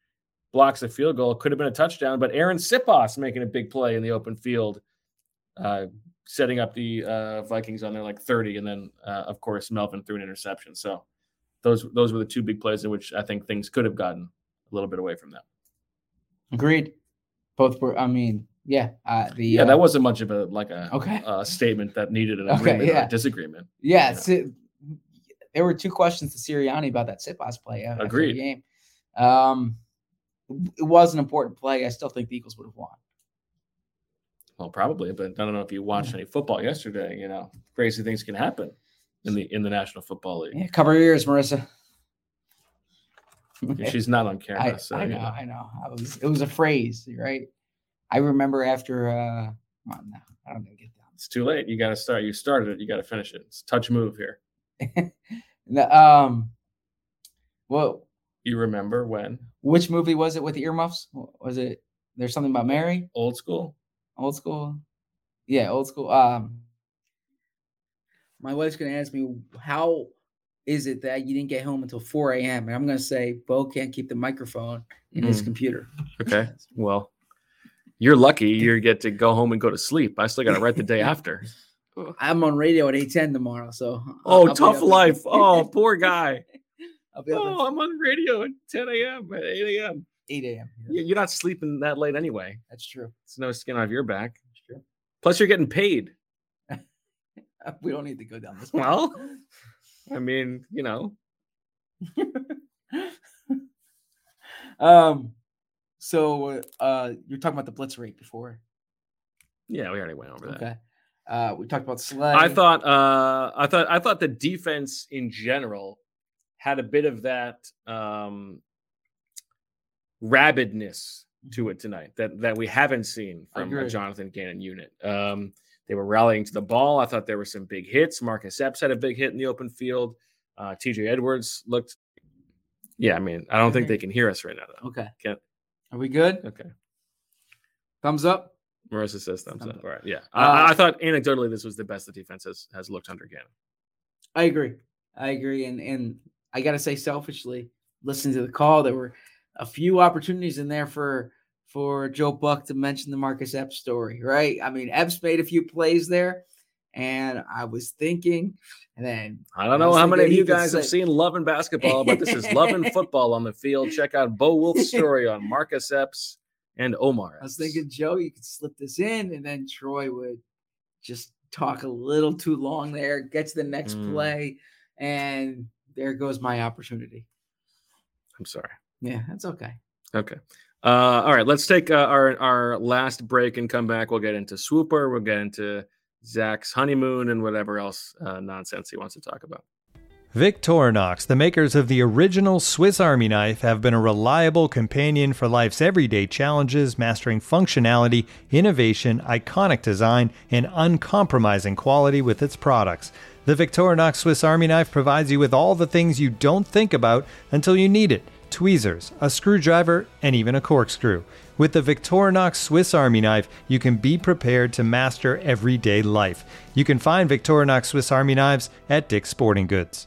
blocks a field goal. Could have been a touchdown, but Arryn Siposs making a big play in the open field, uh, setting up the uh, Vikings on their like 30. And then, uh, of course, Melvin threw an interception. So those those were the two big plays in which I think things could have gotten a little bit away from them. Agreed. Both were. I mean, yeah. Uh, the Yeah, uh, that wasn't much of a like a Okay. statement that needed an Okay, agreement or yeah. a disagreement. Yeah, Si- there were two questions to Sirianni about that Siposs play. uh, after the game. Um, it was an important play. I still think the Eagles would have won. Well, probably, but I don't know if you watched any football yesterday. You know, crazy things can happen in the in the National Football League. Yeah, cover your ears, Marissa. She's not on camera, I, so I you know, know. I know. I was. It was a phrase, right? I remember after. uh now I don't get It's too late. You got to start. You started it. You got to finish it. It's touch move here. The, um, well, You remember when which movie was it with the earmuffs? Was it? There's something about Mary. old school? Old school. Yeah, old school. Um, my wife's gonna ask me how is it that you didn't get home until 4 a.m. and I'm gonna say Bo can't keep the microphone in his Mm. computer. Okay. Well, you're lucky. You get to go home and go to sleep. I still got to write the day after. I'm on radio at 8:10 tomorrow, so Oh, I'll tough life. Oh, poor guy. I'll be Oh, I'm on radio at 10 a.m. at 8 a.m. 8 a.m. You- You're not sleeping that late anyway. That's true. It's no skin off your back. That's true. Plus, you're getting paid. We don't need to go down this. Well, I mean, you know, um, so uh, you're talking about the blitz rate before. yeah, we already went over that. Okay. Uh, we talked about Slay. I thought, uh, I thought, I thought the defense in general had a bit of that um, rabidness to it tonight that that we haven't seen from a. Jonathan Gannon unit. Um, they were rallying to the ball. I thought there were some big hits. Marcus Epps had a big hit in the open field. Uh, TJ Edwards looked. Yeah, I mean, I don't think they can hear us right now. Though. Okay. Can't. Are we good? Okay. Thumbs up. Marissa says thumbs Thumbs up. up. All right. Yeah. Uh, I, I thought anecdotally this was the best the defense has, has looked under Gannon. I agree. I agree. And and I gotta say selfishly, listening to the call, there were a few opportunities in there for for Joe Buck to mention the Marcus Epps story, right? I mean, Epps made a few plays there, and I was thinking, and then I don't know how many of you guys have seen Love and Basketball, but this is Love and Football on the field. Check out Bo Wulf's story on Marcus Epps and Omar. I was Epps. thinking, Joe, you could slip this in, and then Troy would just talk a little too long there, get to the next Mm. play, and there goes my opportunity. I'm sorry. Yeah, that's okay. Okay. Uh, all right. Let's take uh, our our last break and come back. We'll get into Swooper. We'll get into Zach's honeymoon and whatever else uh, nonsense he wants to talk about. Victorinox, the makers of the original Swiss Army knife, have been a reliable companion for life's everyday challenges, mastering functionality, innovation, iconic design, and uncompromising quality with its products. The Victorinox Swiss Army knife provides you with all the things you don't think about until you need it tweezers, a screwdriver, and even a corkscrew. With the Victorinox Swiss Army knife, you can be prepared to master everyday life. You can find Victorinox Swiss Army knives at Dick's Sporting Goods.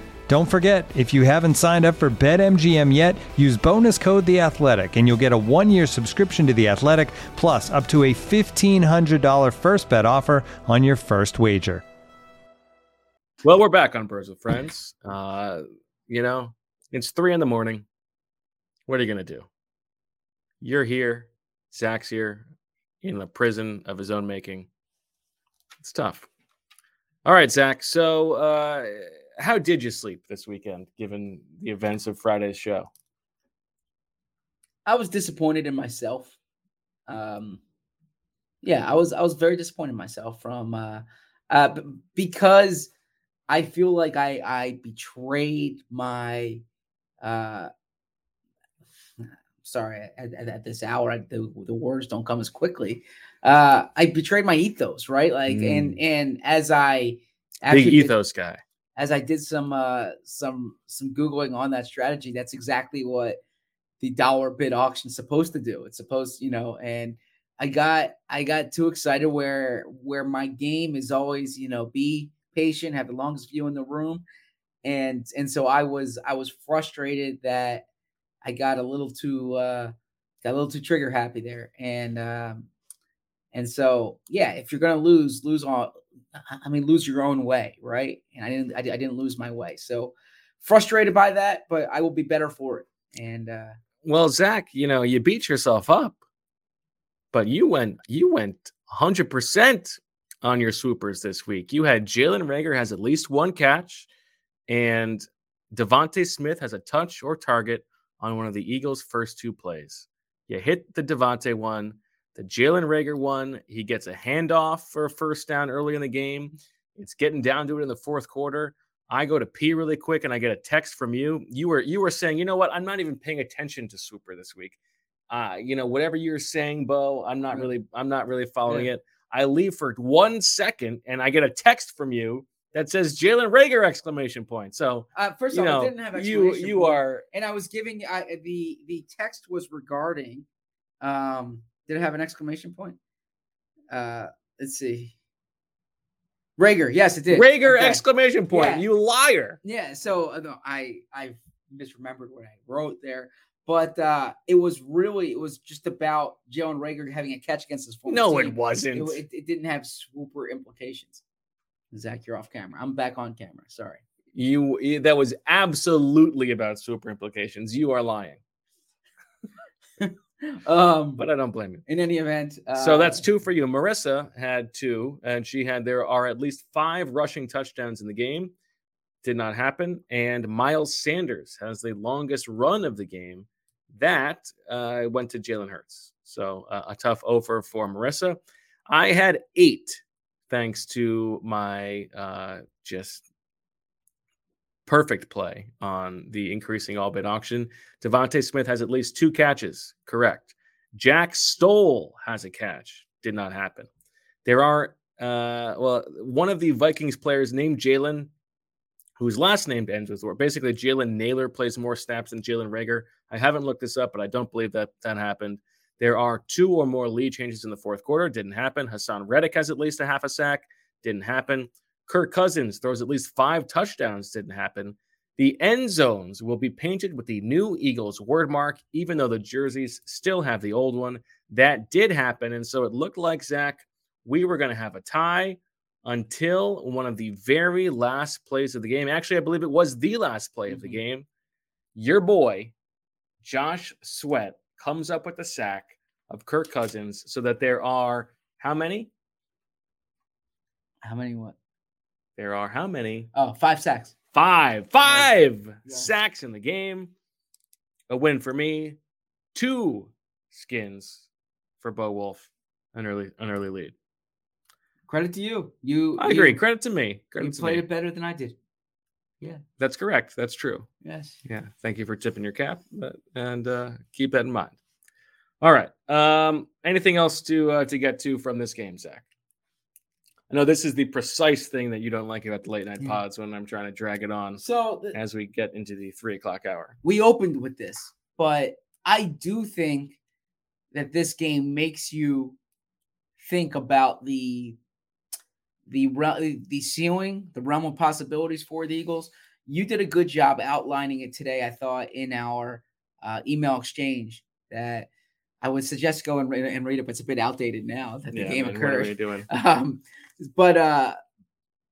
Don't forget, if you haven't signed up for BetMGM yet, use bonus code The Athletic, and you'll get a one-year subscription to The Athletic, plus up to a $1,500 first bet offer on your first wager. Well, we're back on Birds with Friends. Uh, you know, it's three in the morning. What are you to do? You're here. Zach's here in a prison of his own making. It's tough. All right, Zach. So, uh, how did you sleep this weekend, given the events of Friday's show? I was disappointed in myself. Um, yeah, I was I was very disappointed in myself from uh, uh, because I feel like I I betrayed my uh sorry at, at, at this hour I, the, the words don't come as quickly uh i betrayed my ethos right like and and as i Big ethos guy. As i did some uh some some googling on that strategy that's exactly what the dollar bid auction's supposed to do. It's supposed you know and i got i got too excited where where my game is always you know be patient have the longest view in the room. And and so i was i was frustrated that i got a little too uh got a little too trigger happy there. And um and so yeah if you're gonna lose lose all i mean lose your own way right and i didn't i, didn't lose my way so frustrated by that but i will be better for it and uh Well, Zach, you know, you beat yourself up, but you went you went 100% on your swoopers this week. You had Jalen Reagor has at least one catch, and DeVonta Smith has a touch or target on one of the Eagles' first two plays. You hit the DeVonta one, the Jalen Reagor one. He gets a handoff for a first down early in the game. It's getting down to it in the fourth quarter. I go to pee really quick and I get a text from you. You were you were saying, you know what? I'm not even paying attention to Swooper this week. Uh, you know, whatever you're saying, Bo, I'm not really I'm not really following Yeah. it. I leave for one second and I get a text from you that says Jalen Reagor exclamation point. So Uh, first of all, know, it didn't have you- you point, are- and I was giving I, the the text was regarding. Um, did it have an exclamation point? Uh, let's see. Reagor, yes, it did. Reagor Okay. exclamation point. Yeah. You liar. Yeah, so uh, no, I I misremembered what I wrote there, but uh it was really it was just about Jalen Reagor having a catch against his former No, team. it wasn't. It, it, it didn't have swooper implications. Zach, you're off camera. I'm back on camera. Sorry. You you- that was absolutely about super implications. You are lying. Um, But I don't blame you. in any event, uh, So that's two for you. Marissa had two, and she had there are at least five rushing touchdowns in the game. Did not happen. And Miles Sanders has the longest run of the game. That uh, went to Jalen Hurts. So uh, a tough offer for Marissa. I had eight, thanks to my uh, just perfect play on the increasing all bid auction. DeVonta Smith has at least two catches. Correct. Jack Stoll has a catch. Did not happen. There are, uh, well, one of the Vikings players named Jalen, whose last name ends with or basically Jalen Nailor plays more snaps than Jalen Reagor. I haven't looked this up, but I don't believe that that happened. There are two or more lead changes in the fourth quarter. Didn't happen. Haason Reddick has at least a half a sack. Didn't happen. Kirk Cousins throws at least five touchdowns. Didn't happen. The end zones will be painted with the new Eagles word mark, even though the jerseys still have the old one. That did happen. And so it looked like, Zach, we were going to have a tie until one of the very last plays of the game. Actually, I believe it was the last play of the Mhm. game. Your boy, Josh Sweat, comes up with the sack of Kirk Cousins so that there are how many? how many what? There are how many? Oh, five sacks. Five, five Yeah. sacks in the game. A win for me. Two skins for Bo Wulf. An early, an early lead. Credit to you. You. I you- agree. Credit to me. You to played me. it better than I did. Yeah, that's correct. That's true. Yes. Yeah. Thank you for tipping your cap, but, and uh, keep that in mind. All right. Um, anything else to uh, to get to from this game, Zach? I know this is the precise thing that you don't like about the late night Yeah. pods when I'm trying to drag it on So the, as we get into the three o'clock hour. we opened with this, but I do think that this game makes you think about the the the ceiling, the realm of possibilities for the Eagles. You did a good job outlining it today. I thought in our uh, email exchange that I would suggest go and read, and read it, but it's a bit outdated now that the game man, what are occurred. we doing? um, but uh,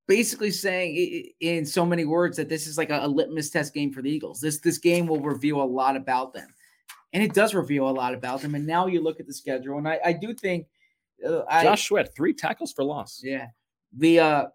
basically saying in so many words that this is like a, a litmus test game for the Eagles. This this game will reveal a lot about them, and it does reveal a lot about them. And now you look at the schedule, and I, I do think, uh, I, Josh Sweat, three tackles for loss. yeah, the uh,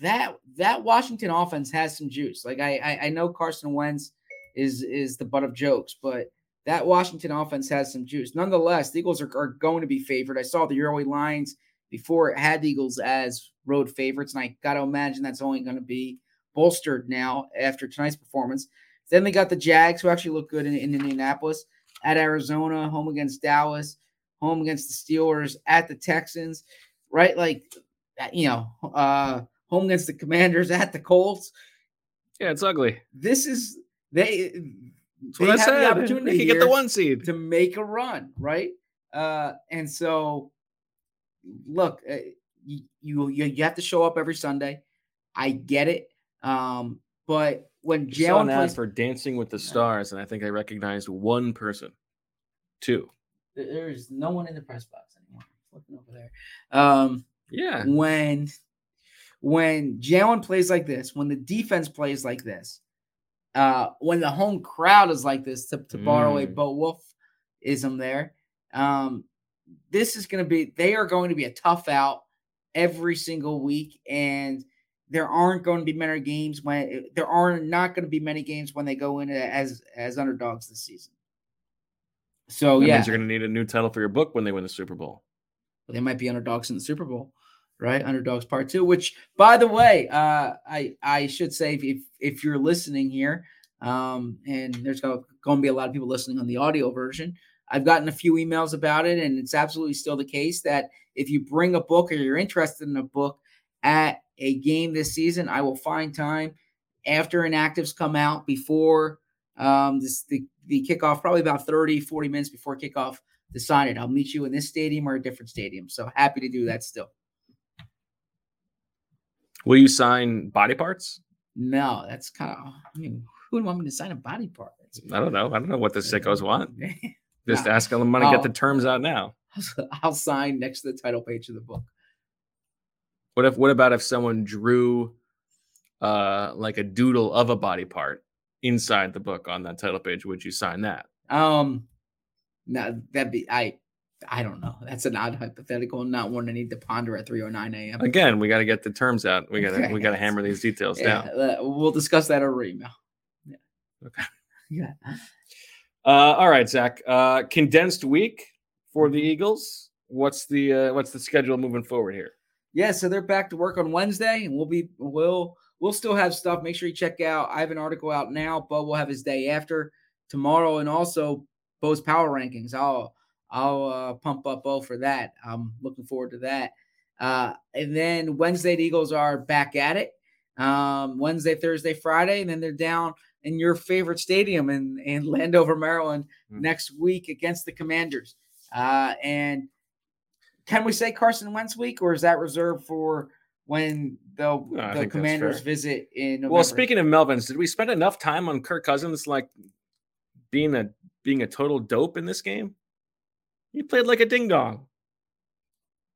that that Washington offense has some juice. Like I, I I know Carson Wentz is is the butt of jokes, but that Washington offense has some juice. Nonetheless, the Eagles are, are going to be favored. I saw the early lines before it had the Eagles as road favorites, and I got to imagine that's only going to be bolstered now after tonight's performance. Then they got the Jags, who actually look good in, in Indianapolis, at Arizona, home against Dallas, home against the Steelers, at the Texans, right? Like, you know, uh, home against the Commanders, at the Colts. Yeah, it's ugly. This is they. That's they have said. the opportunity They can get the one seed. to make a run, right? Uh, and so, look, uh, you, you you you have to show up every Sunday. I get it, um, but when I saw an Jalen ad plays, for Dancing with the Stars, and I think I recognized one person. Two. there's no one in the press box anymore. Looking over there. Um, Yeah. when when Jalen plays like this, when the defense plays like this, uh, when the home crowd is like this, to, to borrow a Mm. Bo Wulf ism there, um, this is going to be, they are going to be a tough out every single week. And there aren't going to be many games when there are not going to be many games when they go in as as underdogs this season. So that yeah, means you're going to need a new title for your book when they win the Super Bowl. they might be underdogs in the Super Bowl, right? Underdogs part two. Which, by the way, uh, I I should say if if, if you're listening here, um, and there's going to be a lot of people listening on the audio version. I've gotten a few emails about it, and it's absolutely still the case that if you bring a book or you're interested in a book at a game this season, I will find time after inactives come out before um, this the, the kickoff, probably about 30, 40 minutes before kickoff to sign it. I'll meet you in this stadium or a different stadium. So happy to do that still. Will you sign body parts? No, that's kind of, I mean, who would want me to sign a body part? I don't know. I don't know what the sickos want. Just Nah. ask them to get the terms out now. I'll sign next to the title page of the book. What if? What about if someone drew, uh, like a doodle of a body part inside the book on that title page? Would you sign that? Um, no, that'd be, I, I don't know. That's an odd hypothetical, not one I need to ponder at 3:09 a.m. Again, we got to get the terms out. We got to we got to hammer these details Yeah, down. uh, we'll discuss that over email. Yeah. Okay. Yeah. Uh, all right, Zach. Uh, condensed week for the Eagles. What's the uh, what's the schedule moving forward here? Yeah, so they're back to work on Wednesday, and we'll be we'll we'll still have stuff. Make sure you check out. I have an article out now. Bo will have his day after tomorrow, and also Bo's power rankings. I'll I'll uh, pump up Bo for that. I'm looking forward to that. Uh, and then Wednesday, the Eagles are back at it. Um, Wednesday, Thursday, Friday, and then they're down in your favorite stadium in in Landover, Maryland, Hmm. next week against the Commanders. Uh, and can we say Carson Wentz week, or is that reserved for when the, I the Commanders visit in November? Well, speaking of Melvins, did we spend enough time on Kirk Cousins like being a being a total dope in this game? He played like a ding dong.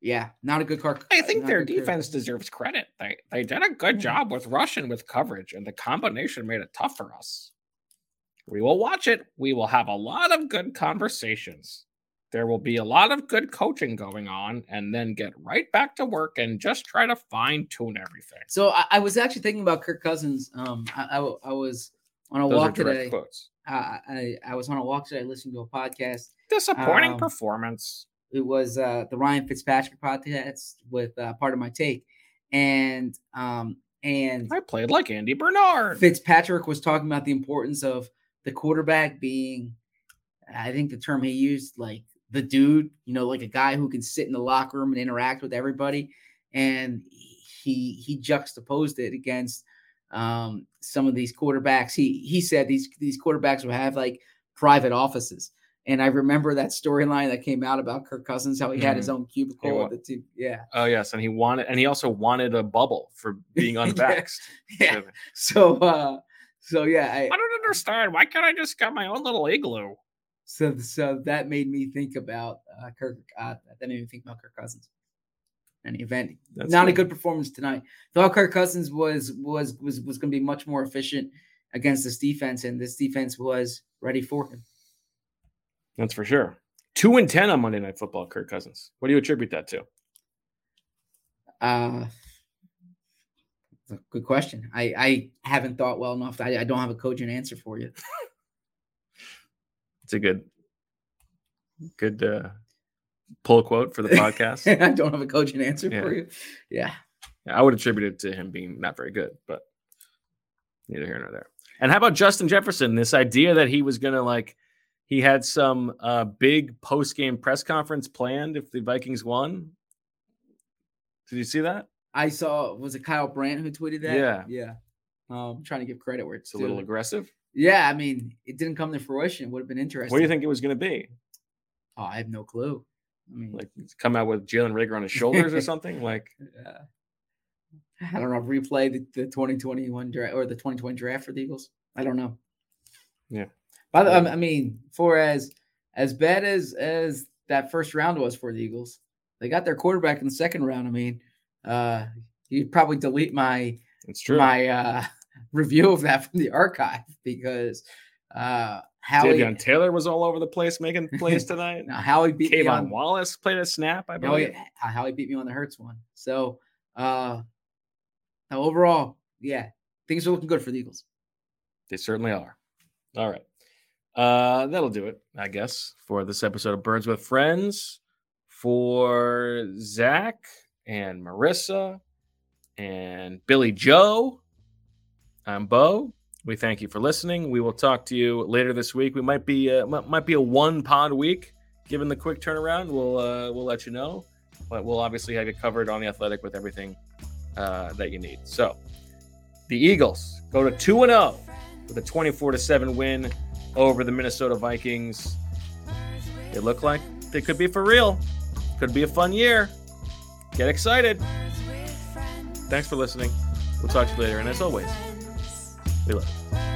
Yeah, not a good car. I think their defense deserves credit. They they did a good job with rush and with coverage, and the combination made it tough for us. We will watch it. We will have a lot of good conversations. There will be a lot of good coaching going on, and then get right back to work and just try to fine tune everything. So I, I was actually thinking about Kirk Cousins. Um, I, I, I was on a Those walk today. quotes. I, I I was on a walk today, listening to a podcast. Disappointing Um, performance. It was uh, the Ryan Fitzpatrick podcast with uh, part of my take, and um, and I played like Andy Bernard. Fitzpatrick was talking about the importance of the quarterback being, I think the term he used, like the dude, you know, like a guy who can sit in the locker room and interact with everybody. And he he juxtaposed it against um, some of these quarterbacks. He he said these these quarterbacks would have like private offices. And I remember that storyline that came out about Kirk Cousins, how he had his own cubicle with the two. Yeah. Oh yes, and he wanted, and he also wanted a bubble for being Yeah. unvaxxed. Yeah. So uh so yeah, I, I don't understand. Why can't I just get my own little igloo? So, so that made me think about uh, Kirk. Uh, didn't even think about Kirk Cousins. Any event, That's not a good performance tonight. Thought Kirk Cousins was was was was going to be much more efficient against this defense, and this defense was ready for him. That's for sure. Two and ten on Monday Night Football. Kirk Cousins. What do you attribute that to? Uh, good question. I, I haven't thought well enough. I, I don't have a cogent answer for you. It's a good, good uh, pull quote for the podcast. I don't have a cogent answer Yeah. for you. Yeah. Yeah, I would attribute it to him being not very good, but neither here nor there. And how about Justin Jefferson? This idea that he was going to like, he had some uh, big post game press conference planned if the Vikings won. Did you see that? I saw was it Kyle Brandt who tweeted that? Yeah. Yeah. Um, I'm trying to give credit where it's It's a little aggressive. Yeah, I mean, it didn't come to fruition. It would have been interesting. What do you think it was going to be? Oh, I have no clue. I mean, Like come out with Jalen Reagor on his shoulders or something? Like uh, I don't know. Replay the, the 2021 draft or the 2020 draft for the Eagles. I don't know. Yeah. By the, I mean, for as as bad as as that first round was for the Eagles, they got their quarterback in the second round. I mean, uh, you'd probably delete my it's true. my uh review of that from the archive because uh Howie Davion Taylor was all over the place making plays tonight. now Howie beat me on Wallace played a snap, I Howie, believe. Howie beat me on the Hurts one. So uh now overall, yeah, things are looking good for the Eagles. They certainly are. All right. Uh, that'll do it, I guess, for this episode of Birds with Friends. For Zach and Marissa and Billy Joe, I'm Bo. We thank you for listening. We will talk to you later this week. We might be uh, might be a one pod week, given the quick turnaround. We'll uh, we'll let you know, but we'll obviously have you covered on the Athletic with everything uh, that you need. So, the Eagles go to two and zero with a 24 to 7 win over the Minnesota Vikings. They look like they could be for real. Could be a fun year. Get excited. Thanks for listening. We'll talk to you later. And as always, we love you.